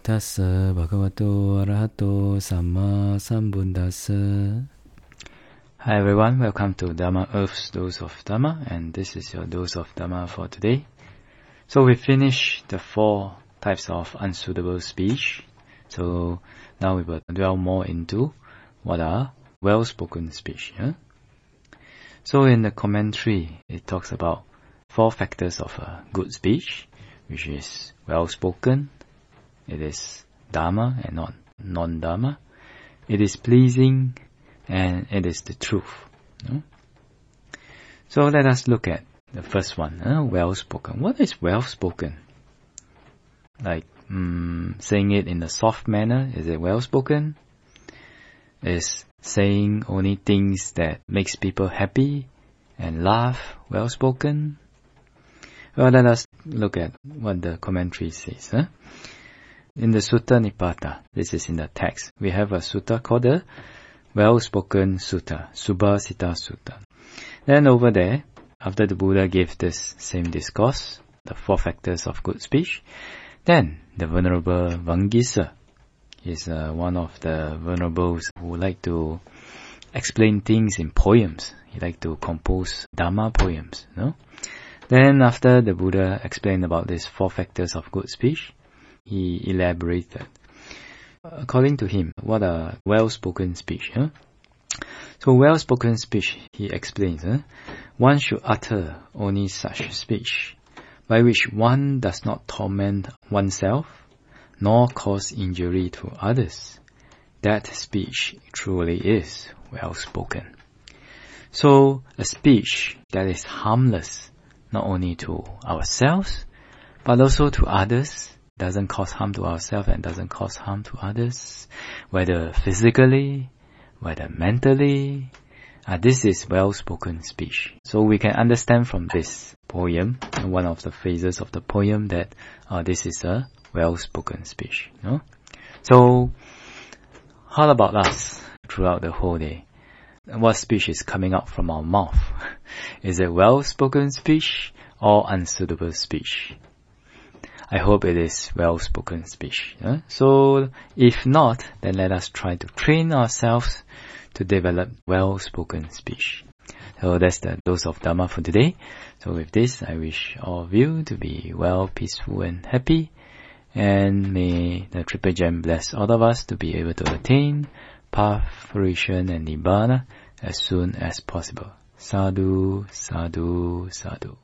tassa bhagavato arahato samma sambuddhassa. Hi everyone, welcome to Dharma Earth's Dose of Dharma and this is your dose of Dharma for today. So we finished the four types of unsuitable speech. So now we will dwell more into what are well-spoken speech. Yeah? So in the commentary, it talks about four factors of a good speech, which is well-spoken, it is Dharma and not non-Dharma. It is pleasing and it is the truth. So let us look at the first one, uh, well-spoken. What is well-spoken? Like mm, saying it in a soft manner, is it well-spoken? Is saying only things that makes people happy and laugh well-spoken? Well, let us look at what the commentary says. Huh? In the Sutta Nipata, this is in the text, we have a sutta called the Well-Spoken Sutta, Subhasita Sutta. Then over there, after the Buddha gave this same discourse, the four factors of good speech, then the Venerable Vangisa is uh, one of the venerables who like to explain things in poems. He like to compose Dharma poems, no? Then after the Buddha explained about these four factors of good speech, he elaborated. According to him, what a well-spoken speech. Huh? So well-spoken speech, he explains, huh? one should utter only such speech by which one does not torment oneself nor cause injury to others. That speech truly is well spoken. So a speech that is harmless not only to ourselves but also to others doesn't cause harm to ourselves and doesn't cause harm to others, whether physically, whether mentally. Uh, this is well-spoken speech. So we can understand from this poem, one of the phases of the poem that uh, this is a well-spoken speech. No? So, how about us throughout the whole day? What speech is coming out from our mouth? is it well-spoken speech or unsuitable speech? I hope it is well-spoken speech. So if not, then let us try to train ourselves to develop well-spoken speech. So that's the dose of Dharma for today. So with this, I wish all of you to be well, peaceful and happy. And may the Triple Gem bless all of us to be able to attain path, fruition and Nibbana as soon as possible. Sadhu, sadhu, sadhu.